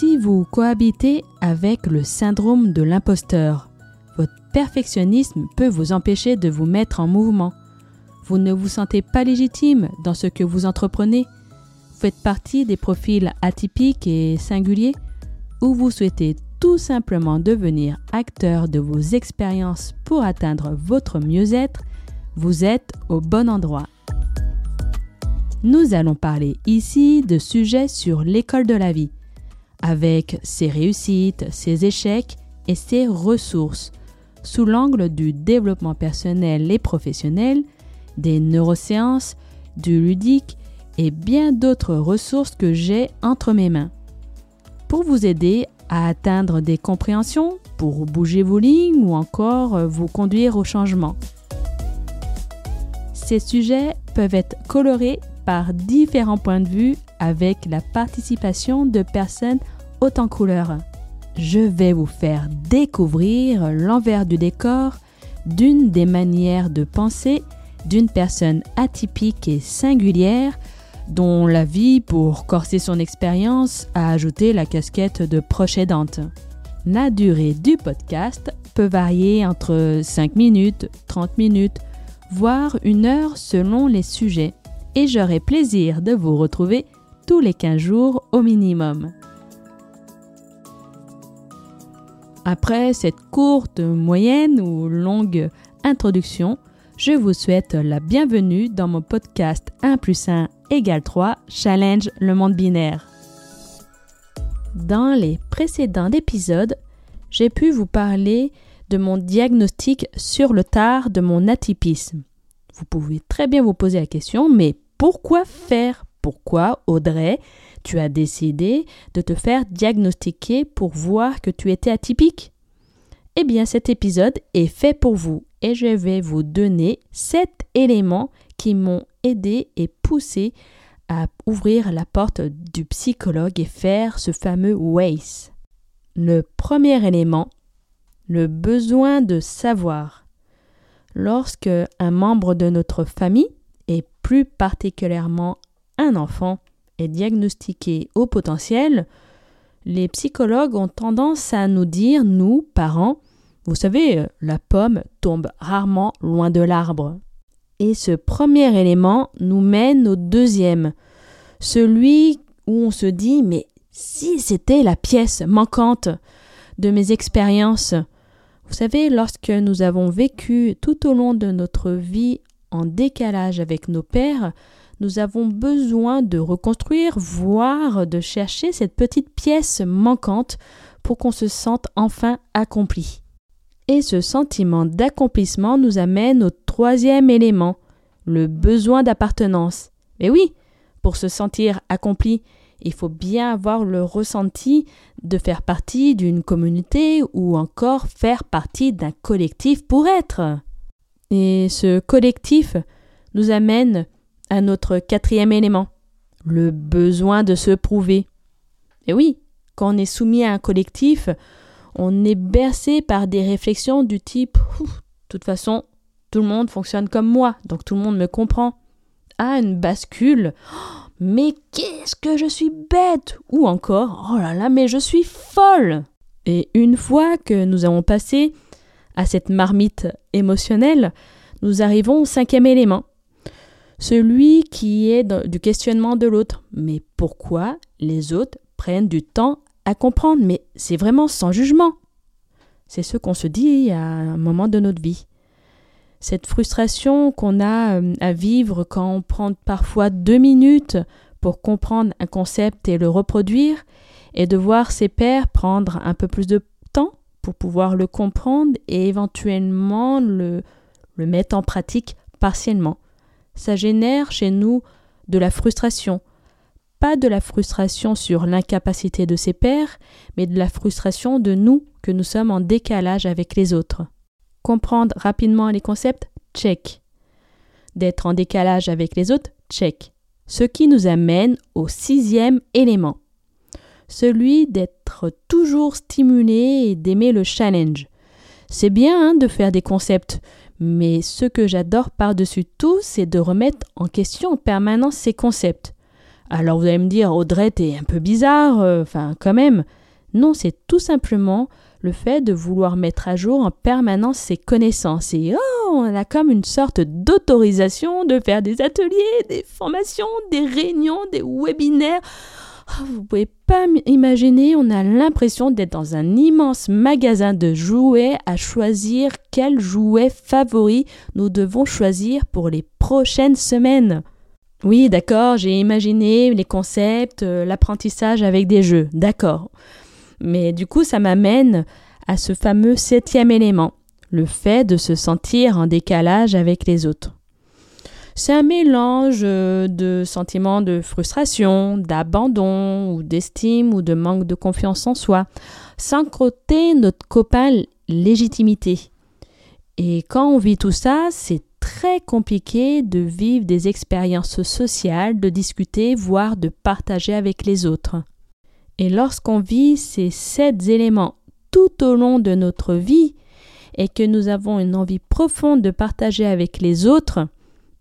Si vous cohabitez avec le syndrome de l'imposteur, votre perfectionnisme peut vous empêcher de vous mettre en mouvement. Vous ne vous sentez pas légitime dans ce que vous entreprenez. Vous faites partie des profils atypiques et singuliers ou vous souhaitez tout simplement devenir acteur de vos expériences pour atteindre votre mieux-être, vous êtes au bon endroit. Nous allons parler ici de sujets sur l'école de la vie, avec ses réussites, ses échecs et ses ressources, sous l'angle du développement personnel et professionnel, des neurosciences, du ludique et bien d'autres ressources que j'ai entre mes mains. Pour vous aider à atteindre des compréhensions, pour bouger vos lignes ou encore vous conduire au changement. Ces sujets peuvent être colorés par différents points de vue avec la participation de personnes hautes en couleurs. Je vais vous faire découvrir l'envers du décor d'une des manières de penser d'une personne atypique et singulière dont la vie, pour corser son expérience, a ajouté la casquette de proche aidante. La durée du podcast peut varier entre 5 minutes, 30 minutes, voire une heure selon les sujets, et j'aurai plaisir de vous retrouver tous les 15 jours au minimum. Après cette courte, moyenne ou longue introduction, je vous souhaite la bienvenue dans mon podcast 1 plus 1 égale 3 Challenge le monde binaire. Dans les précédents épisodes, j'ai pu vous parler de mon diagnostic sur le tard de mon atypisme. Vous pouvez très bien vous poser la question, mais pourquoi faire? Pourquoi, Audrey, tu as décidé de te faire diagnostiquer pour voir que tu étais atypique? Eh bien, cet épisode est fait pour vous et je vais vous donner sept éléments qui m'ont aidé et poussé à ouvrir la porte du psychologue et faire ce fameux WACE. Le premier élément, le besoin de savoir. Lorsque un membre de notre famille, et plus particulièrement un enfant, est diagnostiqué au potentiel, les psychologues ont tendance à nous dire, nous, parents, vous savez, euh, la pomme tombe rarement loin de l'arbre. Et ce premier élément nous mène au deuxième, celui où on se dit mais si c'était la pièce manquante de mes expériences. Vous savez, lorsque nous avons vécu tout au long de notre vie en décalage avec nos pères, nous avons besoin de reconstruire, voire de chercher cette petite pièce manquante pour qu'on se sente enfin accompli. Et ce sentiment d'accomplissement nous amène au troisième élément, le besoin d'appartenance. Mais oui, pour se sentir accompli, il faut bien avoir le ressenti de faire partie d'une communauté ou encore faire partie d'un collectif pour être. Et ce collectif nous amène à notre quatrième élément, le besoin de se prouver. Et oui, quand on est soumis à un collectif, on est bercé par des réflexions du type de toute façon, tout le monde fonctionne comme moi, donc tout le monde me comprend. Ah, une bascule. Mais qu'est-ce que je suis bête Ou encore, oh là là, mais je suis folle Et une fois que nous avons passé à cette marmite émotionnelle, nous arrivons au cinquième élément, celui qui est du questionnement de l'autre. Mais pourquoi les autres prennent du temps à comprendre, mais c'est vraiment sans jugement. C'est ce qu'on se dit à un moment de notre vie. Cette frustration qu'on a euh, à vivre quand on prend parfois deux minutes pour comprendre un concept et le reproduire, et de voir ses pairs prendre un peu plus de temps pour pouvoir le comprendre et éventuellement le, le mettre en pratique partiellement. Ça génère chez nous de la frustration, pas de la frustration sur l'incapacité de ses pairs, mais de la frustration de nous que nous sommes en décalage avec les autres. Comprendre rapidement les concepts, check. D'être en décalage avec les autres, check. Ce qui nous amène au sixième élément, celui d'être toujours stimulé et d'aimer le challenge. C'est bien hein, de faire des concepts, mais ce que j'adore par-dessus tout, c'est de remettre en question en permanence ces concepts Alors vous allez me dire, Audrey, t'es un peu bizarre, euh, enfin quand même. Non, c'est tout simplement le fait de vouloir mettre à jour en permanence ses connaissances. Et oh, on a comme une sorte d'autorisation de faire des ateliers, des formations, des réunions, des webinaires. Oh, vous pouvez pas imaginer, on a l'impression d'être dans un immense magasin de jouets à choisir quel jouet favori nous devons choisir pour les prochaines semaines. Oui, d'accord, j'ai imaginé les concepts, euh, l'apprentissage avec des jeux, d'accord. Mais du coup, ça m'amène à ce fameux septième élément, le fait de se sentir en décalage avec les autres. C'est un mélange euh, de sentiments de frustration, d'abandon ou d'estime ou de manque de confiance en soi, sans crotter notre copain légitimité. Et quand on vit tout ça, c'est très compliqué de vivre des expériences sociales, de discuter, voire de partager avec les autres. Et lorsqu'on vit ces sept éléments tout au long de notre vie et que nous avons une envie profonde de partager avec les autres,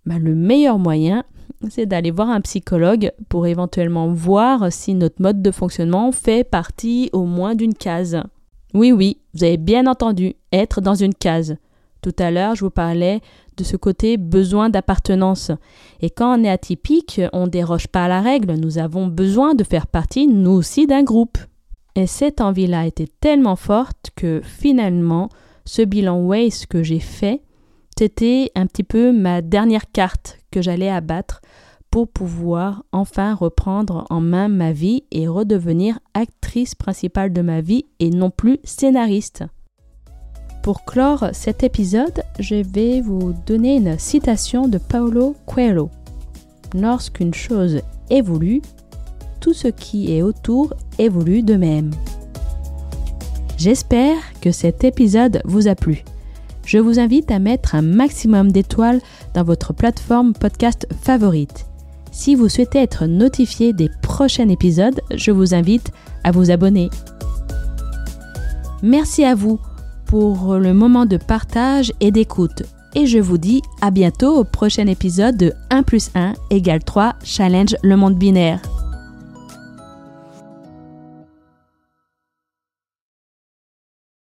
bah, le meilleur moyen, c'est d'aller voir un psychologue pour éventuellement voir si notre mode de fonctionnement fait partie au moins d'une case. Oui, oui, vous avez bien entendu, être dans une case. Tout à l'heure, je vous parlais de ce côté besoin d'appartenance. Et quand on est atypique, on déroge pas à la règle, nous avons besoin de faire partie, nous aussi, d'un groupe. Et cette envie-là était tellement forte que finalement, ce bilan Waze que j'ai fait, c'était un petit peu ma dernière carte que j'allais abattre pour pouvoir enfin reprendre en main ma vie et redevenir actrice principale de ma vie et non plus scénariste. Pour clore cet épisode, je vais vous donner une citation de Paulo Coelho. Lorsqu'une chose évolue, tout ce qui est autour évolue de même. J'espère que cet épisode vous a plu. Je vous invite à mettre un maximum d'étoiles dans votre plateforme podcast favorite. Si vous souhaitez être notifié des prochains épisodes, je vous invite à vous abonner. Merci à vous pour le moment de partage et d'écoute. Et je vous dis à bientôt au prochain épisode de 1 plus 1 égale 3 Challenge le monde binaire.